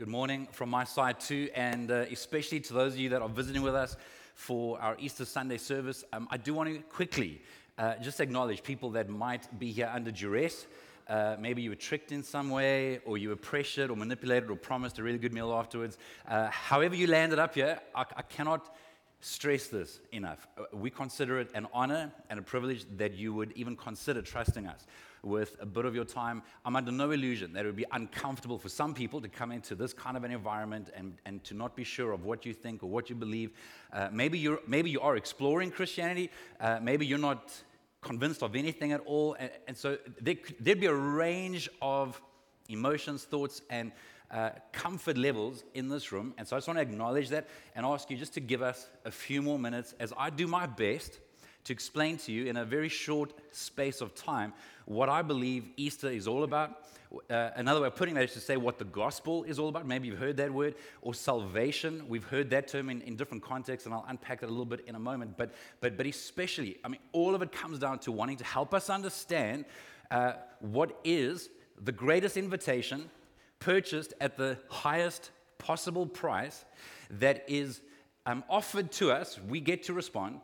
Good morning from my side, too, and uh, especially to those of you that are visiting with us for our Easter Sunday service. Um, I do want to quickly uh, just acknowledge people that might be here under duress. Uh, maybe you were tricked in some way, or you were pressured, or manipulated, or promised a really good meal afterwards. Uh, however, you landed up here, I, I cannot stress this enough. Uh, we consider it an honor and a privilege that you would even consider trusting us with a bit of your time. I'm under no illusion that it would be uncomfortable for some people to come into this kind of an environment and, and to not be sure of what you think or what you believe. Uh, maybe, you're, maybe you are exploring Christianity, uh, maybe you're not convinced of anything at all. And, and so there, there'd be a range of emotions, thoughts, and uh, comfort levels in this room. And so I just want to acknowledge that and ask you just to give us a few more minutes as I do my best to explain to you in a very short space of time what I believe Easter is all about. Uh, another way of putting that is to say what the gospel is all about. Maybe you've heard that word, or salvation. We've heard that term in, in different contexts, and I'll unpack that a little bit in a moment. But, but, but especially, I mean, all of it comes down to wanting to help us understand uh, what is the greatest invitation purchased at the highest possible price that is um, offered to us. We get to respond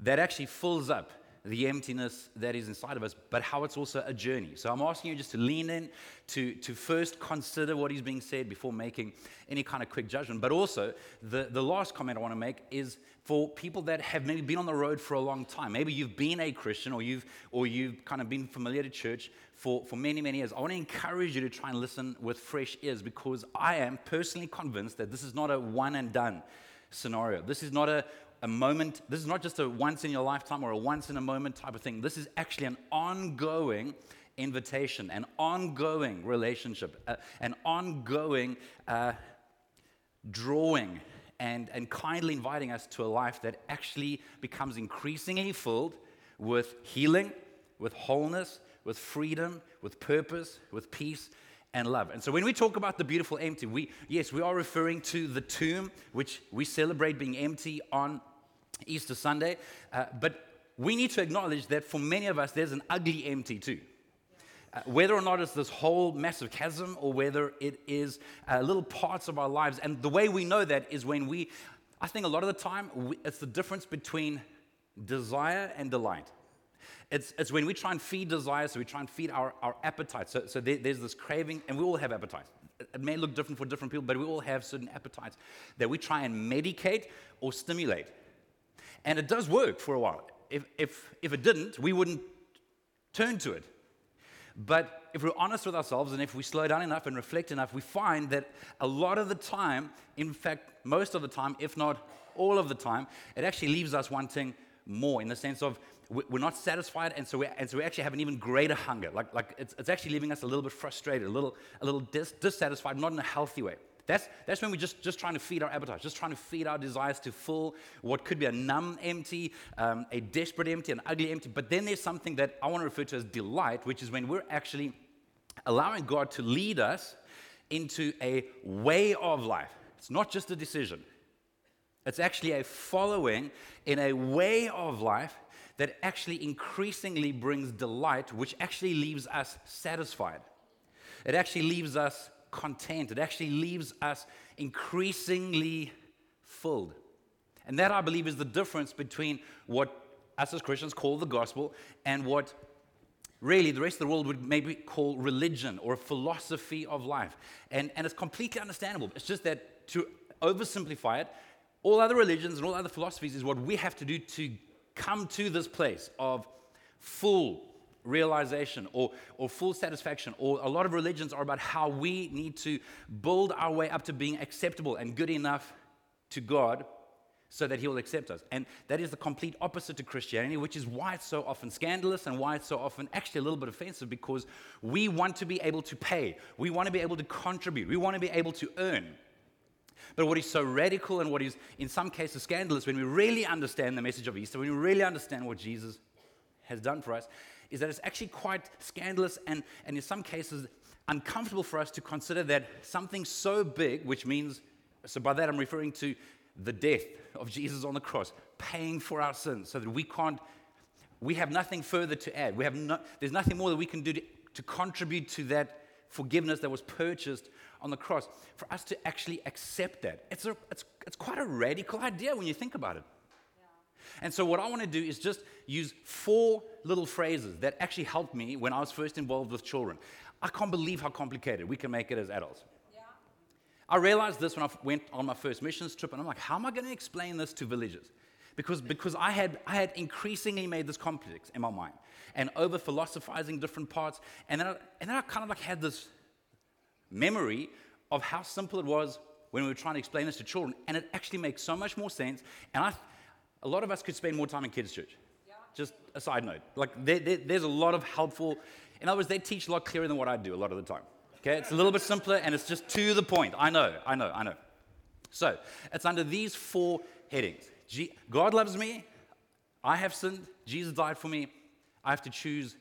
that actually fills up the emptiness that is inside of us, but how it's also a journey. So I'm asking you just to lean in, to, to first consider what is being said before making any kind of quick judgment. But also, the, the last comment I want to make is for people that have maybe been on the road for a long time. Maybe you've been a Christian or you've, or you've kind of been familiar to church for, for many, many years. I want to encourage you to try and listen with fresh ears because I am personally convinced that this is not a one and done scenario. This is not a a moment. This is not just a once in your lifetime or a once in a moment type of thing. This is actually an ongoing invitation, an ongoing relationship, uh, an ongoing uh, drawing and, and kindly inviting us to a life that actually becomes increasingly filled with healing, with wholeness, with freedom, with purpose, with peace, and love. And so when we talk about the beautiful empty, we yes, we are referring to the tomb which we celebrate being empty on Easter Sunday. Uh, but we need to acknowledge that for many of us, there's an ugly empty too. Uh, whether or not it's this whole massive chasm or whether it is uh, little parts of our lives. And the way we know that is when we, I think a lot of the time, we, it's the difference between desire and delight. It's, it's when we try and feed desire, so we try and feed our, our appetite. So, so there, there's this craving, and we all have appetites. It may look different for different people, but we all have certain appetites that we try and medicate or stimulate. And it does work for a while. If, if, if it didn't, we wouldn't turn to it. But if we're honest with ourselves and if we slow down enough and reflect enough, we find that a lot of the time, in fact, most of the time, if not all of the time, it actually leaves us wanting more in the sense of we're not satisfied, and so we, and so we actually have an even greater hunger. Like, like it's, it's actually leaving us a little bit frustrated, a little, a little dis- dissatisfied, not in a healthy way. That's, that's when we're just, just trying to feed our appetites, just trying to feed our desires to fill what could be a numb empty, um, a desperate empty, an ugly empty. But then there's something that I want to refer to as delight, which is when we're actually allowing God to lead us into a way of life. It's not just a decision, it's actually a following in a way of life that actually increasingly brings delight, which actually leaves us satisfied. It actually leaves us content. It actually leaves us increasingly filled. And that, I believe, is the difference between what us as Christians call the gospel and what really the rest of the world would maybe call religion or philosophy of life. And, and it's completely understandable. It's just that to oversimplify it, all other religions and all other philosophies is what we have to do to come to this place of full realization or, or full satisfaction, or a lot of religions are about how we need to build our way up to being acceptable and good enough to God so that He will accept us. And that is the complete opposite to Christianity, which is why it's so often scandalous and why it's so often actually a little bit offensive because we want to be able to pay, we want to be able to contribute, we want to be able to earn. But what is so radical and what is in some cases scandalous when we really understand the message of Easter, when we really understand what Jesus has done for us, is that it's actually quite scandalous and, and in some cases uncomfortable for us to consider that something so big, which means, so by that I'm referring to the death of Jesus on the cross, paying for our sins so that we can't, we have nothing further to add. We have no, there's nothing more that we can do to, to contribute to that forgiveness that was purchased on the cross, for us to actually accept that. It's, a, it's, it's quite a radical idea when you think about it. And so, what I want to do is just use four little phrases that actually helped me when I was first involved with children. I can't believe how complicated we can make it as adults. Yeah. I realized this when I went on my first missions trip, and I'm like, how am I going to explain this to villagers? Because, because I, had, I had increasingly made this complex in my mind and over philosophizing different parts. And then, I, and then I kind of like had this memory of how simple it was when we were trying to explain this to children. And it actually makes so much more sense. And I, a lot of us could spend more time in kids' church. Yeah. Just a side note. Like, there, there, there's a lot of helpful, in other words, they teach a lot clearer than what I do a lot of the time. Okay? It's a little bit simpler and it's just to the point. I know, I know, I know. So, it's under these four headings God loves me, I have sinned, Jesus died for me, I have to choose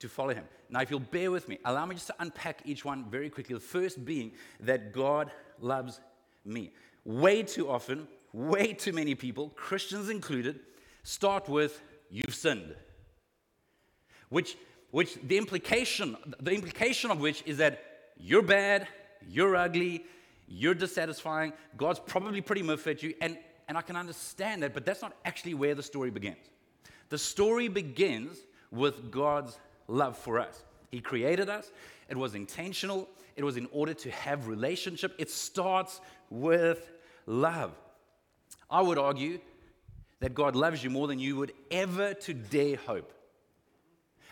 to follow him. Now, if you'll bear with me, allow me just to unpack each one very quickly. The first being that God loves me. Way too often, way too many people, Christians included, start with, You've sinned. Which, which the implication, the implication of which is that you're bad, you're ugly, you're dissatisfying, God's probably pretty muff at you, and, and I can understand that, but that's not actually where the story begins. The story begins with God's love for us. He created us, it was intentional, it was in order to have relationship. It starts with love. I would argue that God loves you more than you would ever today hope.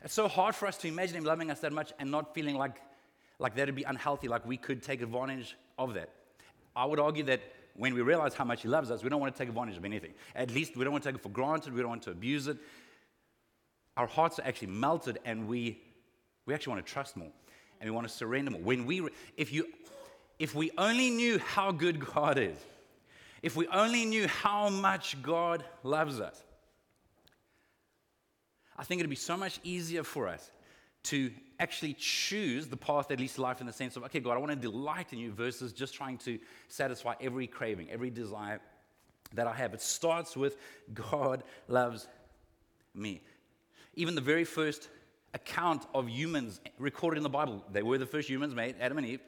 It's so hard for us to imagine Him loving us that much and not feeling like, like that would be unhealthy, like we could take advantage of that. I would argue that when we realize how much He loves us, we don't want to take advantage of anything. At least we don't want to take it for granted, we don't want to abuse it. Our hearts are actually melted and we, we actually want to trust more and we want to surrender more. When we, if, you, if we only knew how good God is, if we only knew how much God loves us, I think it'd be so much easier for us to actually choose the path that leads to life in the sense of, okay, God, I want to delight in you versus just trying to satisfy every craving, every desire that I have. It starts with God loves me. Even the very first account of humans recorded in the Bible, they were the first humans made, Adam and Eve,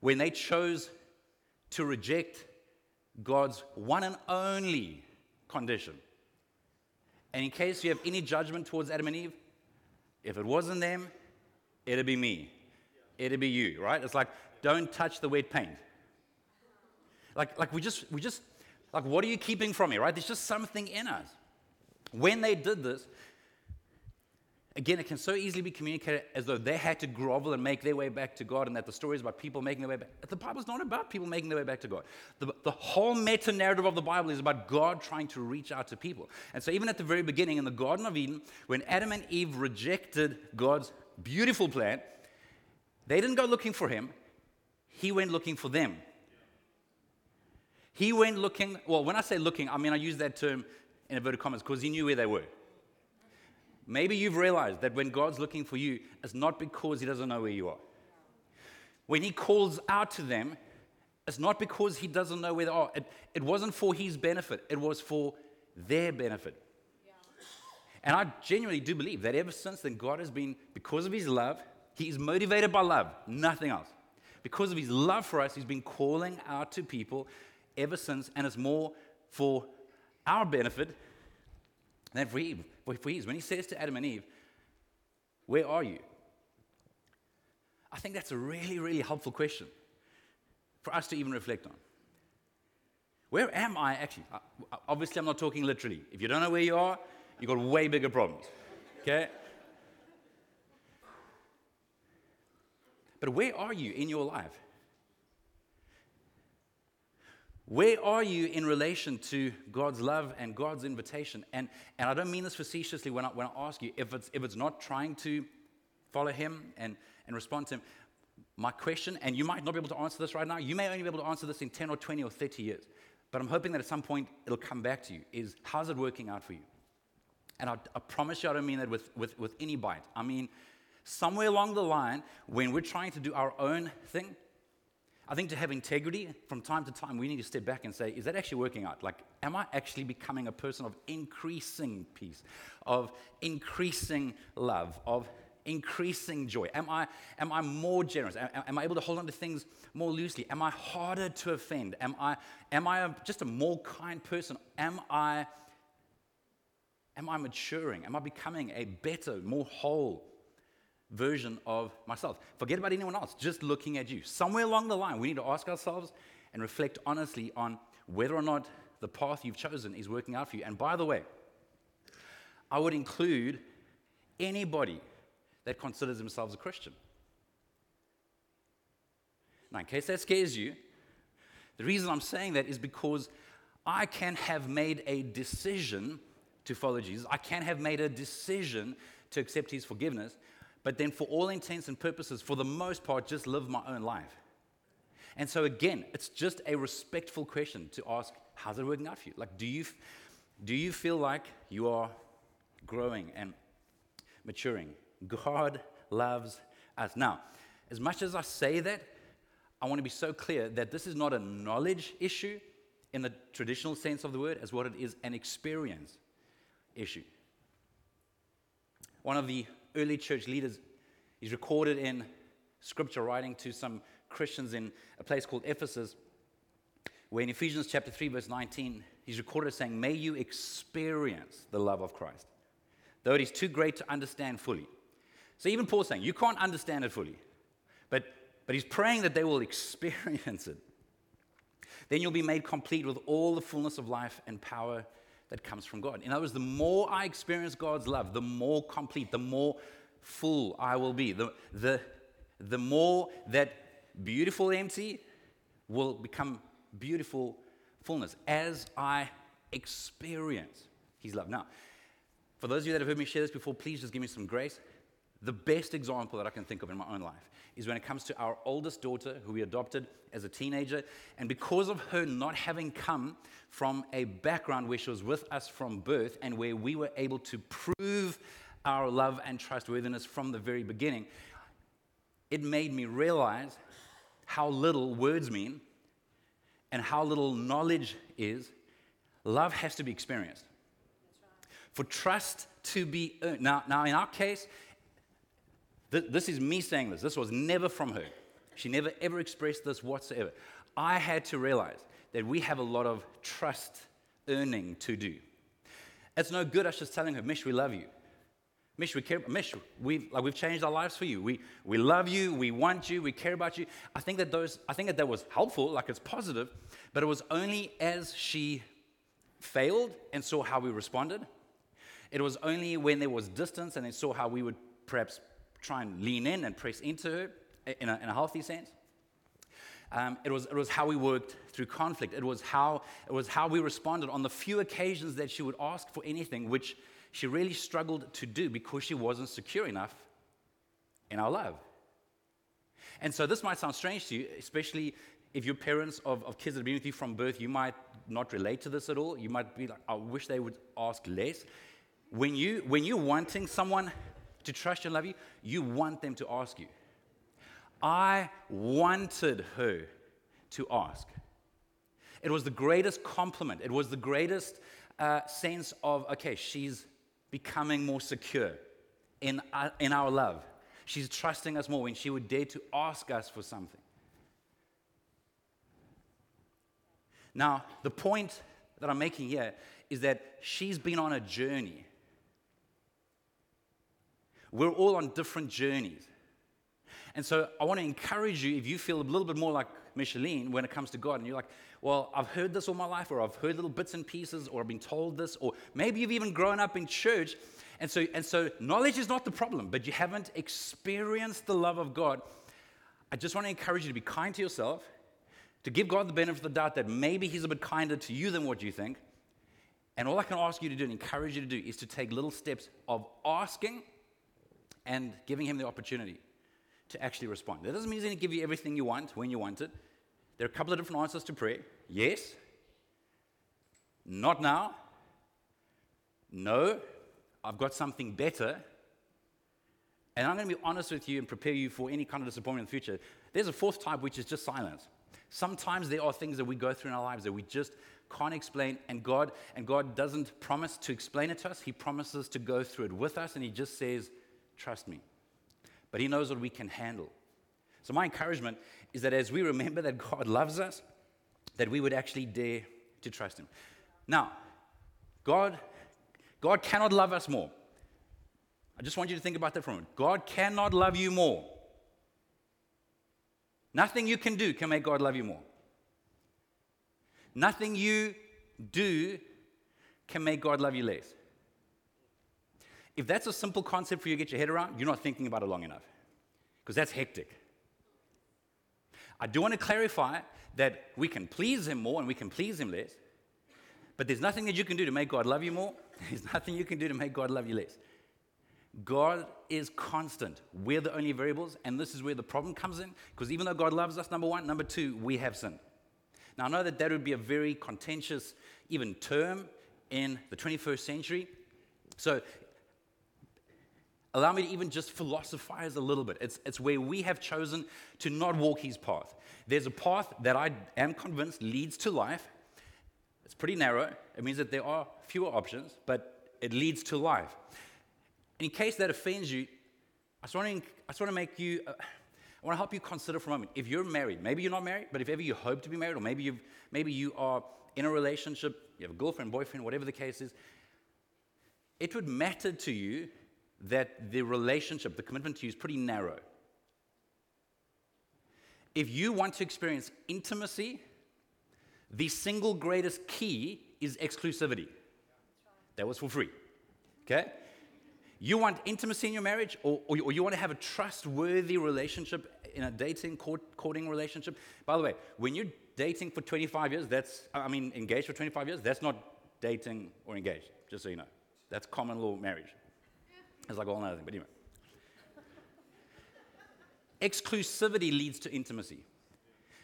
when they chose to reject God's one and only condition. And in case you have any judgment towards Adam and Eve, if it wasn't them, it'd be me. It'd be you, right? It's like, don't touch the wet paint. Like, like we just, we just, like, what are you keeping from me, right? There's just something in us. When they did this, Again, it can so easily be communicated as though they had to grovel and make their way back to God, and that the story is about people making their way back. The Bible's not about people making their way back to God. The, the whole meta narrative of the Bible is about God trying to reach out to people. And so, even at the very beginning in the Garden of Eden, when Adam and Eve rejected God's beautiful plan, they didn't go looking for him, he went looking for them. He went looking, well, when I say looking, I mean I use that term in inverted commas because he knew where they were. Maybe you've realized that when God's looking for you, it's not because He doesn't know where you are. When He calls out to them, it's not because He doesn't know where they are. It, it wasn't for His benefit, it was for their benefit. And I genuinely do believe that ever since then, God has been, because of His love, He is motivated by love, nothing else. Because of His love for us, He's been calling out to people ever since, and it's more for our benefit than for Eve for years. When he says to Adam and Eve, Where are you? I think that's a really, really helpful question for us to even reflect on. Where am I actually? Obviously, I'm not talking literally. If you don't know where you are, you've got way bigger problems. Okay? But where are you in your life? Where are you in relation to God's love and God's invitation? And, and I don't mean this facetiously when I, when I ask you, if it's, if it's not trying to follow Him and, and respond to Him, my question, and you might not be able to answer this right now, you may only be able to answer this in 10 or 20 or 30 years, but I'm hoping that at some point it'll come back to you, is how's it working out for you? And I, I promise you, I don't mean that with, with, with any bite. I mean, somewhere along the line, when we're trying to do our own thing, I think to have integrity, from time to time, we need to step back and say, is that actually working out? Like, am I actually becoming a person of increasing peace, of increasing love, of increasing joy? Am I, am I more generous? Am, am I able to hold on to things more loosely? Am I harder to offend? Am I, am I a, just a more kind person? Am I, am I maturing? Am I becoming a better, more whole version of myself? Forget about anyone else, just looking at you. Somewhere along the line, we need to ask ourselves and reflect honestly on whether or not the path you've chosen is working out for you. And by the way, I would include anybody that considers themselves a Christian. Now, in case that scares you, the reason I'm saying that is because I can have made a decision to follow Jesus. I can have made a decision to accept his forgiveness, but then, for all intents and purposes, for the most part, just live my own life. And so, again, it's just a respectful question to ask how's it working out for you? Like, do you, do you feel like you are growing and maturing? God loves us. Now, as much as I say that, I want to be so clear that this is not a knowledge issue in the traditional sense of the word, as what it is an experience issue. One of the early church leaders is recorded in scripture writing to some Christians in a place called Ephesus, where in Ephesians chapter 3, verse 19, he's recorded as saying, May you experience the love of Christ, though it is too great to understand fully. So even Paul's saying, You can't understand it fully, but, but he's praying that they will experience it. Then you'll be made complete with all the fullness of life and power that comes from God. In other words, the more I experience God's love, the more complete, the more full I will be. The, the, the more that beautiful empty will become beautiful fullness as I experience His love. Now, for those of you that have heard me share this before, please just give me some grace. The best example that I can think of in my own life is when it comes to our oldest daughter, who we adopted as a teenager. And because of her not having come from a background where she was with us from birth and where we were able to prove our love and trustworthiness from the very beginning, it made me realize how little words mean and how little knowledge is. Love has to be experienced. For trust to be earned. Now, now in our case, th- this is me saying this. This was never from her. She never ever expressed this whatsoever. I had to realize that we have a lot of trust earning to do. It's no good us just telling her, Mish, we love you. Mish, we care, Mish, we've, like, we've changed our lives for you. We, we love you, we want you, we care about you. I think, that those, I think that that was helpful, like it's positive, but it was only as she failed and saw how we responded. It was only when there was distance and they saw how we would perhaps try and lean in and press into her in a, in a healthy sense. Um, it, was, it was how we worked through conflict. It was, how, it was how we responded on the few occasions that she would ask for anything, which she really struggled to do because she wasn't secure enough in our love. And so this might sound strange to you, especially if you're parents of, of kids that have been with you from birth, you might not relate to this at all. You might be like, I wish they would ask less. When, you, when you're wanting someone to trust and love you, you want them to ask you. I wanted her to ask. It was the greatest compliment. It was the greatest uh, sense of, okay, she's becoming more secure in, uh, in our love. She's trusting us more when she would dare to ask us for something. Now, the point that I'm making here is that she's been on a journey. We're all on different journeys. And so I want to encourage you if you feel a little bit more like Micheline when it comes to God, and you're like, well, I've heard this all my life, or I've heard little bits and pieces, or I've been told this, or maybe you've even grown up in church. And so, and so knowledge is not the problem, but you haven't experienced the love of God. I just want to encourage you to be kind to yourself, to give God the benefit of the doubt that maybe He's a bit kinder to you than what you think. And all I can ask you to do and encourage you to do is to take little steps of asking and giving Him the opportunity to actually respond. That doesn't mean He's going to give you everything you want when you want it. There are a couple of different answers to prayer yes, not now, no, I've got something better. And I'm going to be honest with you and prepare you for any kind of disappointment in the future. There's a fourth type, which is just silence. Sometimes there are things that we go through in our lives that we just can't explain, and God and God doesn't promise to explain it to us. He promises to go through it with us, and He just says, "Trust me." but He knows what we can handle. So, my encouragement is that as we remember that God loves us, that we would actually dare to trust Him. Now, God, God cannot love us more. I just want you to think about that for a moment. God cannot love you more. Nothing you can do can make God love you more. Nothing you do can make God love you less. If that's a simple concept for you to get your head around, you're not thinking about it long enough because that's hectic. I do want to clarify that we can please Him more and we can please Him less, but there's nothing that you can do to make God love you more. There's nothing you can do to make God love you less. God is constant. We're the only variables, and this is where the problem comes in. Because even though God loves us, number one, number two, we have sin. Now, I know that that would be a very contentious, even term in the 21st century. So, allow me to even just philosophize a little bit. It's, it's where we have chosen to not walk his path. There's a path that I am convinced leads to life. It's pretty narrow. It means that there are fewer options, but it leads to life in case that offends you, I just want to, I just want to make you, uh, I want to help you consider for a moment. If you're married, maybe you're not married, but if ever you hope to be married, or maybe, you've, maybe you are in a relationship, you have a girlfriend, boyfriend, whatever the case is, it would matter to you that the relationship, the commitment to you is pretty narrow. If you want to experience intimacy, the single greatest key is exclusivity. That was for free. Okay? You want intimacy in your marriage, or, or, you, or you want to have a trustworthy relationship in a dating, court, courting relationship. By the way, when you're dating for 25 years, that's, I mean, engaged for 25 years, that's not dating or engaged, just so you know. That's common law marriage. It's like all another thing, but anyway. Exclusivity leads to intimacy.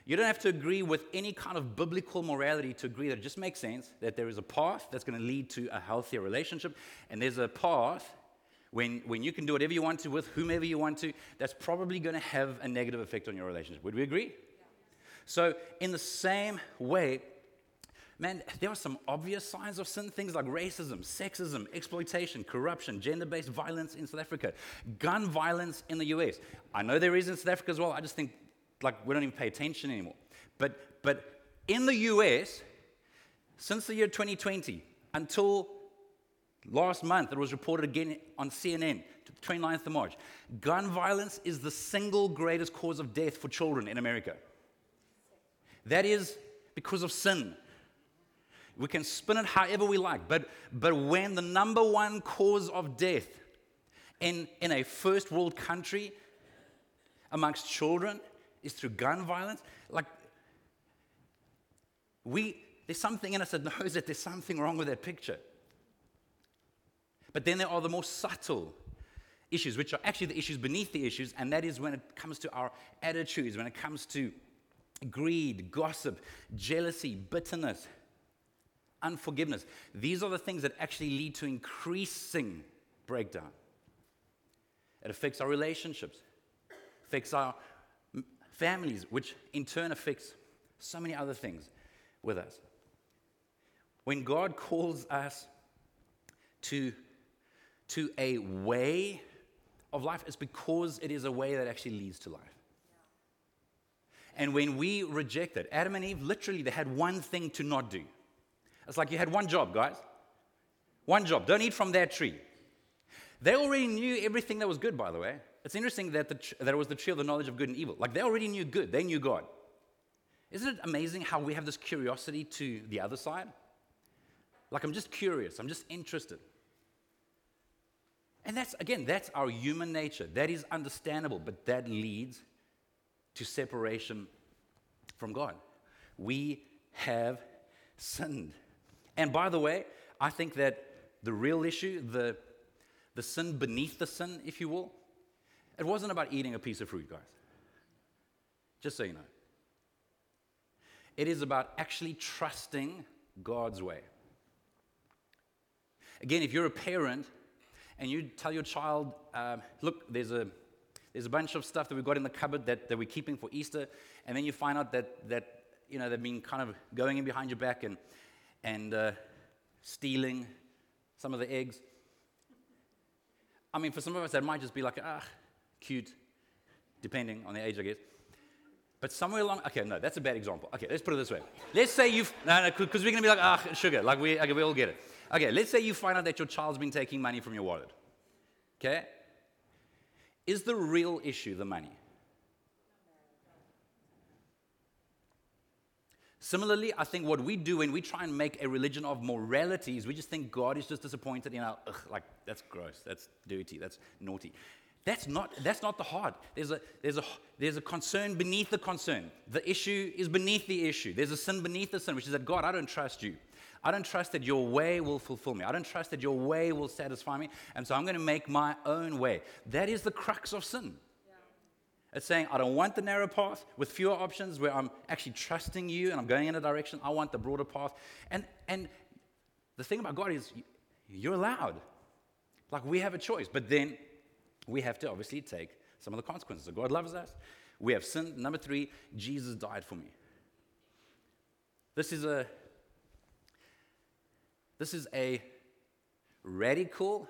You don't have to agree with any kind of biblical morality to agree that it just makes sense that there is a path that's going to lead to a healthier relationship, and there's a path when, when you can do whatever you want to with whomever you want to, that's probably going to have a negative effect on your relationship. Would we agree? Yeah. So, in the same way, man, there are some obvious signs of sin, things like racism, sexism, exploitation, corruption, gender based violence in South Africa, gun violence in the US. I know there is in South Africa as well. I just think like we don't even pay attention anymore. But, but in the US, since the year 2020 until Last month, it was reported again on CNN, 29th of March. Gun violence is the single greatest cause of death for children in America. That is because of sin. We can spin it however we like, but, but when the number one cause of death in, in a first world country amongst children is through gun violence, like we, there's something in us that knows that there's something wrong with that picture. But then there are the more subtle issues, which are actually the issues beneath the issues, and that is when it comes to our attitudes, when it comes to greed, gossip, jealousy, bitterness, unforgiveness. These are the things that actually lead to increasing breakdown. It affects our relationships, affects our families, which in turn affects so many other things with us. When God calls us to to a way of life, it's because it is a way that actually leads to life. And when we reject it, Adam and Eve literally they had one thing to not do. It's like you had one job, guys. One job. Don't eat from that tree. They already knew everything that was good, by the way. It's interesting that, the, that it was the tree of the knowledge of good and evil. Like they already knew good, they knew God. Isn't it amazing how we have this curiosity to the other side? Like, I'm just curious, I'm just interested. And that's, again, that's our human nature. That is understandable, but that leads to separation from God. We have sinned. And by the way, I think that the real issue, the, the sin beneath the sin, if you will, it wasn't about eating a piece of fruit, guys. Just so you know. It is about actually trusting God's way. Again, if you're a parent and you tell your child, uh, look, there's a, there's a bunch of stuff that we've got in the cupboard that, that we're keeping for Easter, and then you find out that, that you know, they've been kind of going in behind your back and, and uh, stealing some of the eggs. I mean, for some of us, that might just be like, ah, cute, depending on the age, I guess. But somewhere along, okay, no, that's a bad example. Okay, let's put it this way. Let's say you've, no, no, because we're going to be like, ah, sugar, like we, okay, we all get it. Okay, let's say you find out that your child's been taking money from your wallet. Okay? Is the real issue the money? Similarly, I think what we do when we try and make a religion of morality is we just think God is just disappointed in our, ugh, like, that's gross, that's dirty, that's naughty. That's not, that's not the heart. There's a, there's, a, there's a concern beneath the concern. The issue is beneath the issue. There's a sin beneath the sin, which is that God, I don't trust you. I don't trust that your way will fulfill me. I don't trust that your way will satisfy me. And so I'm going to make my own way. That is the crux of sin. It's saying, I don't want the narrow path with fewer options where I'm actually trusting you and I'm going in a direction. I want the broader path. And, and the thing about God is, you're allowed. Like, we have a choice. But then we have to obviously take some of the consequences. So God loves us. We have sinned. Number three, Jesus died for me. This is a this is a radical,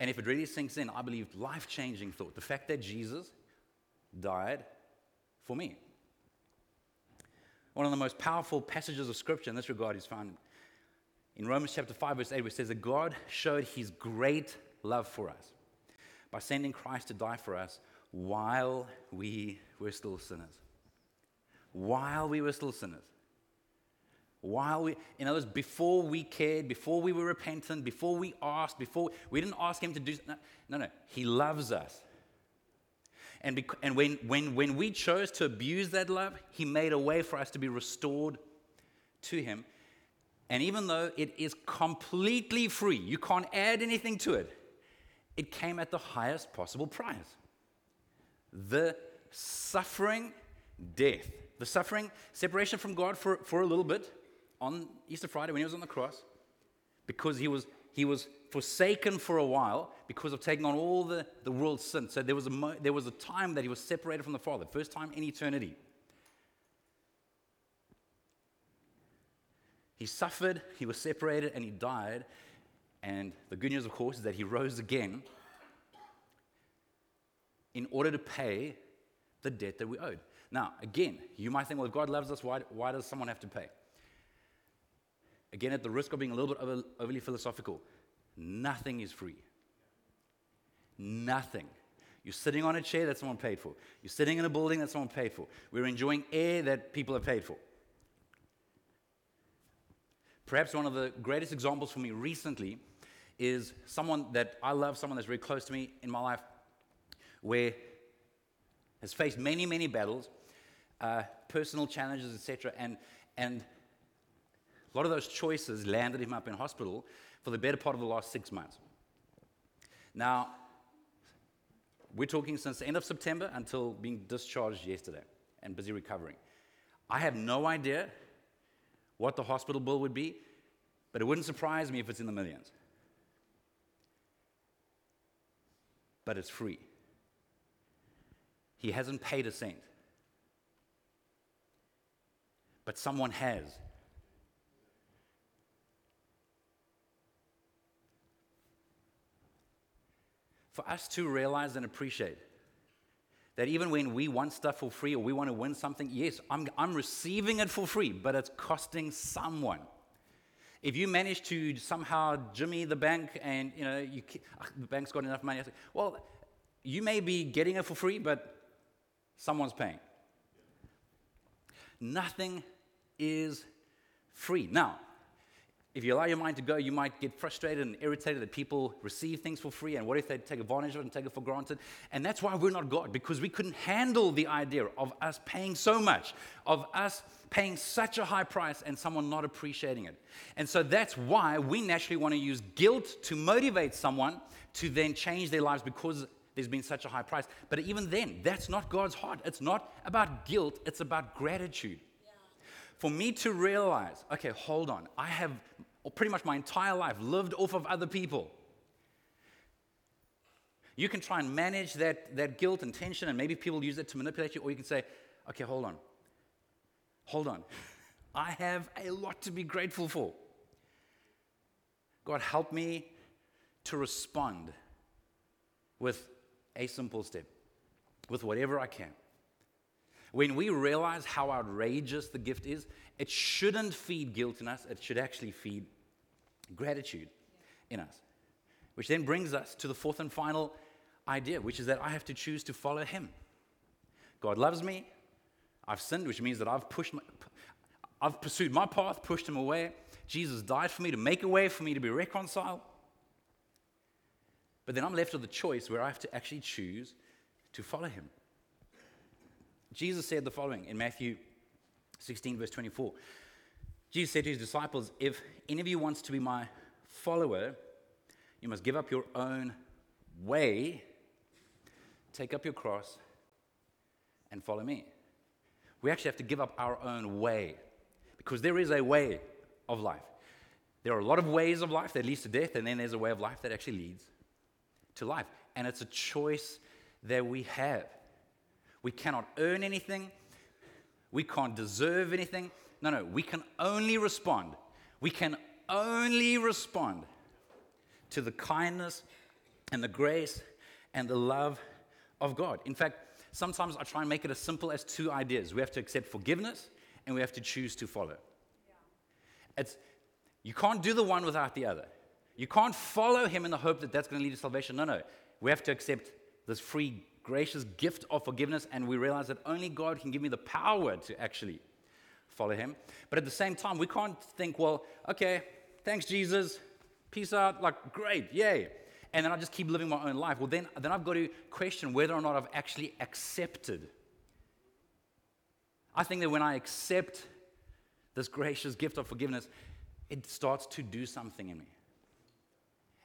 and if it really sinks in, I believe life changing thought. The fact that Jesus died for me. One of the most powerful passages of scripture in this regard is found in Romans chapter 5, verse 8, which says that God showed his great love for us by sending Christ to die for us while we were still sinners. While we were still sinners. While we, in other words, before we cared, before we were repentant, before we asked, before we didn't ask him to do, no, no, no. He loves us. And, bec- and when, when, when we chose to abuse that love, He made a way for us to be restored to Him. And even though it is completely free, you can't add anything to it, it came at the highest possible price. The suffering, death, the suffering, separation from God for, for a little bit on Easter Friday when He was on the cross, because He was, he was forsaken for a while because of taking on all the, the world's sin. So there was, a mo- there was a time that he was separated from the Father, first time in eternity. He suffered, he was separated, and he died. And the good news, of course, is that he rose again in order to pay the debt that we owed. Now, again, you might think, well, if God loves us, why, why does someone have to pay? Again, at the risk of being a little bit over, overly philosophical, Nothing is free. Nothing. You're sitting on a chair that someone paid for. You're sitting in a building that someone paid for. We're enjoying air that people have paid for. Perhaps one of the greatest examples for me recently is someone that I love, someone that's very close to me in my life, where has faced many, many battles, uh, personal challenges, etc. And, and a lot of those choices landed him up in hospital for the better part of the last six months. Now, we're talking since the end of September until being discharged yesterday and busy recovering. I have no idea what the hospital bill would be, but it wouldn't surprise me if it's in the millions. But it's free. He hasn't paid a cent. But someone has. For us to realize and appreciate that even when we want stuff for free or we want to win something, yes, I'm, I'm receiving it for free, but it's costing someone. If you manage to somehow jimmy the bank and you know you, ah, the bank's got enough money, well, you may be getting it for free, but someone's paying. Nothing is free. Now, if you allow your mind to go, you might get frustrated and irritated that people receive things for free. And what if they take advantage of it and take it for granted? And that's why we're not God, because we couldn't handle the idea of us paying so much, of us paying such a high price and someone not appreciating it. And so that's why we naturally want to use guilt to motivate someone to then change their lives because there's been such a high price. But even then, that's not God's heart. It's not about guilt, it's about gratitude for me to realize, okay, hold on, I have pretty much my entire life lived off of other people. You can try and manage that, that guilt and tension, and maybe people use it to manipulate you, or you can say, okay, hold on. Hold on. I have a lot to be grateful for. God, help me to respond with a simple step with whatever I can. When we realize how outrageous the gift is, it shouldn't feed guilt in us, it should actually feed gratitude in us. Which then brings us to the fourth and final idea, which is that I have to choose to follow Him. God loves me. I've sinned, which means that I've pushed, my, I've pursued my path, pushed Him away. Jesus died for me to make a way for me to be reconciled. But then I'm left with a choice where I have to actually choose to follow Him. Jesus said the following in Matthew 16, verse 24. Jesus said to his disciples, If any of you wants to be my follower, you must give up your own way, take up your cross, and follow me. We actually have to give up our own way because there is a way of life. There are a lot of ways of life that leads to death, and then there's a way of life that actually leads to life. And it's a choice that we have. We cannot earn anything, we can't deserve anything. No, no, we can only respond. We can only respond to the kindness and the grace and the love of God. In fact, sometimes I try and make it as simple as two ideas. We have to accept forgiveness and we have to choose to follow. Yeah. It's, you can't do the one without the other. You can't follow him in the hope that that's going to lead to salvation. No, no. We have to accept this free gracious gift of forgiveness, and we realize that only God can give me the power to actually follow Him. But at the same time, we can't think, well, okay, thanks, Jesus, peace out, like, great, yay. And then I just keep living my own life. Well, then, then I've got to question whether or not I've actually accepted. I think that when I accept this gracious gift of forgiveness, it starts to do something in me.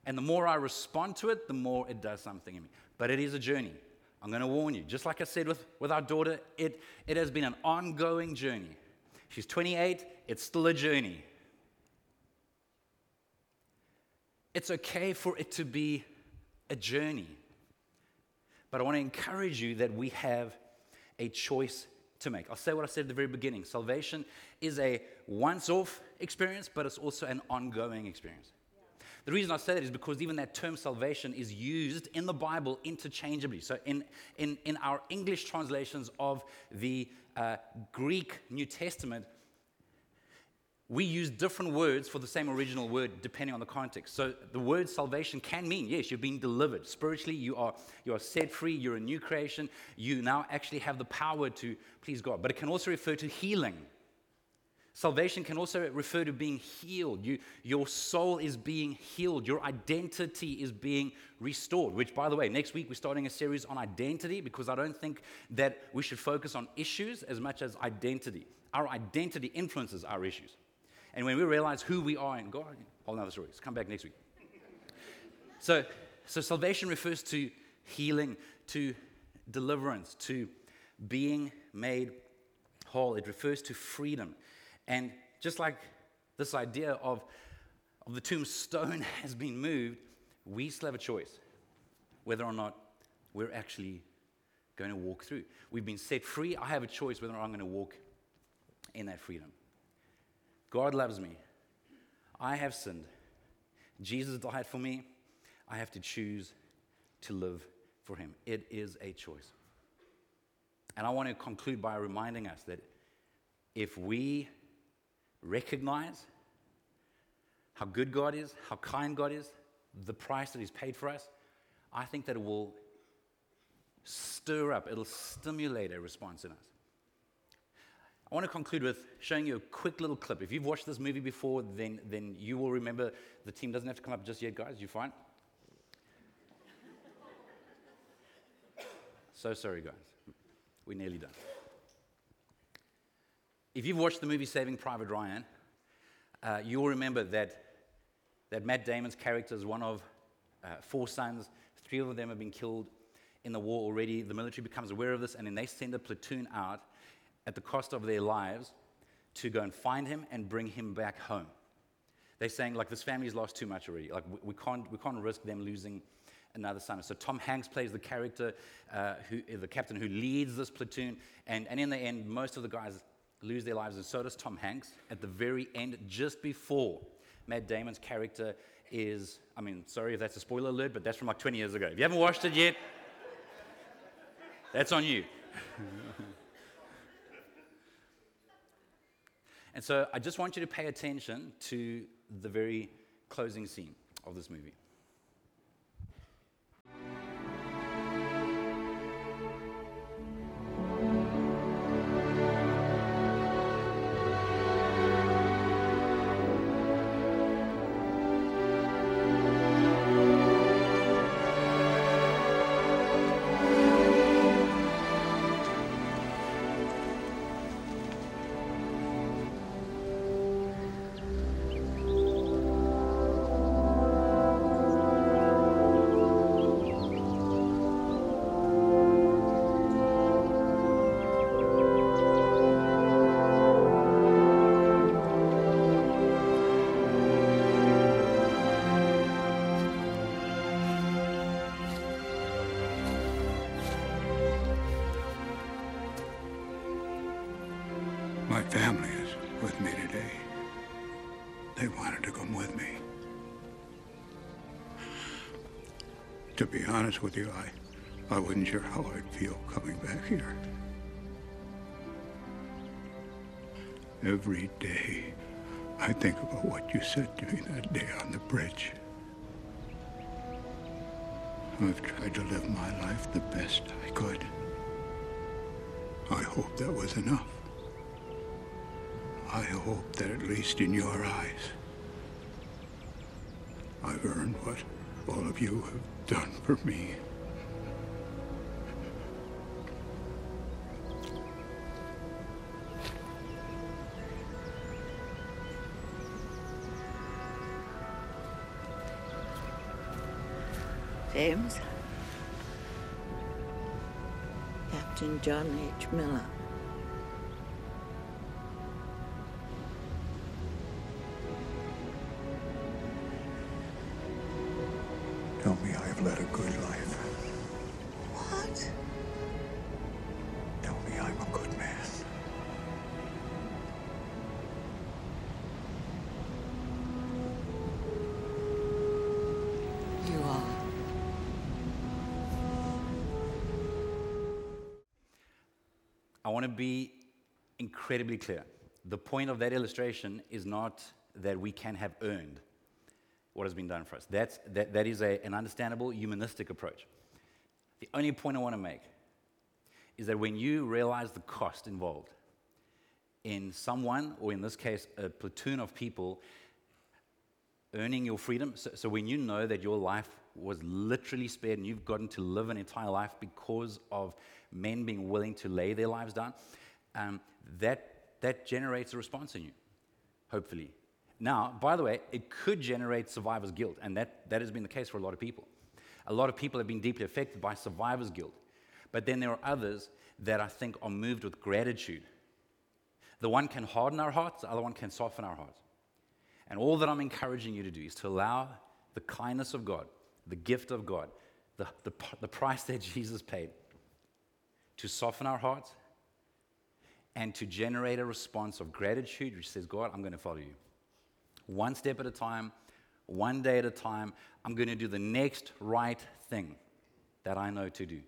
And the more I respond to it, the more it does something in me. But it is a journey. I'm going to warn you. Just like I said with, with our daughter, it, it has been an ongoing journey. She's 28, it's still a journey. It's okay for it to be a journey. But I want to encourage you that we have a choice to make. I'll say what I said at the very beginning salvation is a once off experience, but it's also an ongoing experience. The reason I say that is because even that term salvation is used in the Bible interchangeably. So, in, in, in our English translations of the uh, Greek New Testament, we use different words for the same original word depending on the context. So the word salvation can mean, yes, you're being delivered. Spiritually, you are, you are set free, you're a new creation, you now actually have the power to please God. But it can also refer to healing. Salvation can also refer to being healed. You, your soul is being healed. Your identity is being restored. Which, by the way, next week we're starting a series on identity because I don't think that we should focus on issues as much as identity. Our identity influences our issues. And when we realize who we are in God, whole another story. Let's come back next week. So, so salvation refers to healing, to deliverance, to being made whole. It refers to freedom. And just like this idea of, of the tombstone has been moved, we still have a choice whether or not we're actually going to walk through. We've been set free. I have a choice whether or not I'm going to walk in that freedom. God loves me. I have sinned. Jesus died for me. I have to choose to live for him. It is a choice. And I want to conclude by reminding us that if we recognize how good God is, how kind God is, the price that He's paid for us, I think that it will stir up, it'll stimulate a response in us. I want to conclude with showing you a quick little clip. If you've watched this movie before, then, then you will remember the team doesn't have to come up just yet, guys. You fine? so sorry, guys. We're nearly done if you've watched the movie Saving Private Ryan, uh, you'll remember that, that Matt Damon's character is one of uh, four sons. Three of them have been killed in the war already. The military becomes aware of this, and then they send a platoon out at the cost of their lives to go and find him and bring him back home. They're saying, like, this family's lost too much already. Like, we, we can't, we can't risk them losing another son. So Tom Hanks plays the character, uh, who, the captain who leads this platoon. And, and in the end, most of the guys lose their lives, and so does Tom Hanks at the very end, just before Matt Damon's character is. I mean, sorry if that's a spoiler alert, but that's from like 20 years ago. If you haven't watched it yet, That's on you. and so I just want you to pay attention to the very closing scene of this movie. My family is with me today. They wanted to come with me. To be honest with you, I, I wasn't sure how I'd feel coming back here. Every day, I think about what you said to me that day on the bridge. I've tried to live my life the best I could. I hope that was enough. I hope that at least in your eyes, I've earned what all of you have done for me. James. Captain John H. Miller. Tell me I have led a good life. What? Tell me I'm a good man. You are. I want to be incredibly clear. The point of that illustration is not that we can have earned what has been done for us. That's, that, that is a, an understandable humanistic approach. The only point I want to make is that when you realize the cost involved in someone, or in this case, a platoon of people, earning your freedom, so, so when you know that your life was literally spared and you've gotten to live an entire life because of men being willing to lay their lives down, um, that, that generates a response in you, hopefully. Now, by the way, it could generate survivor's guilt, and that, that has been the case for a lot of people. A lot of people have been deeply affected by survivor's guilt. But then there are others that I think are moved with gratitude. The one can harden our hearts, the other one can soften our hearts. And all that I'm encouraging you to do is to allow the kindness of God, the gift of God, the, the, the price that Jesus paid, to soften our hearts and to generate a response of gratitude which says, God, I'm going to follow you. One step at a time, one day at a time, I'm going to do the next right thing that I know to do.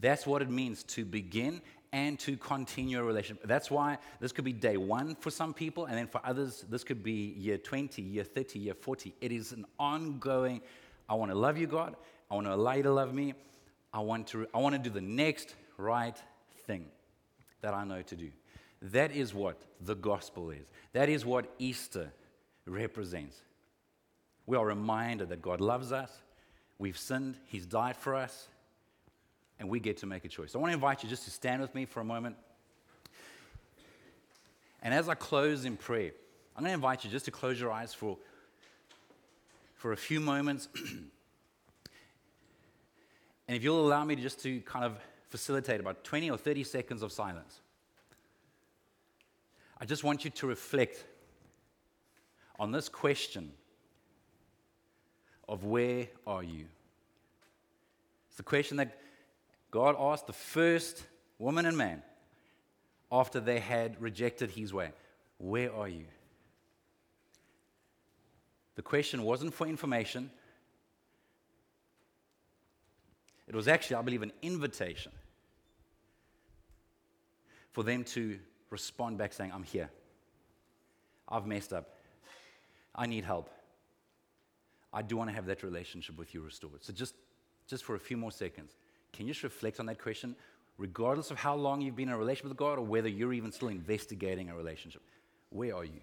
That's what it means to begin and to continue a relationship. That's why this could be day one for some people, and then for others, this could be year 20, year 30, year 40. It is an ongoing, I want to love you, God. I want to allow you to love me. I want to, I want to do the next right thing that I know to do. That is what the gospel is. That is what Easter represents. We are reminded that God loves us, we've sinned, He's died for us, and we get to make a choice. I want to invite you just to stand with me for a moment. And as I close in prayer, I'm going to invite you just to close your eyes for, for a few moments. and if you'll allow me to just to kind of facilitate about 20 or 30 seconds of silence, I just want you to reflect on this question of where are you? It's the question that God asked the first woman and man after they had rejected his way Where are you? The question wasn't for information, it was actually, I believe, an invitation for them to respond back saying, I'm here. I've messed up. I need help. I do want to have that relationship with you restored. So just, just for a few more seconds, can you just reflect on that question, regardless of how long you've been in a relationship with God or whether you're even still investigating a relationship? Where are you?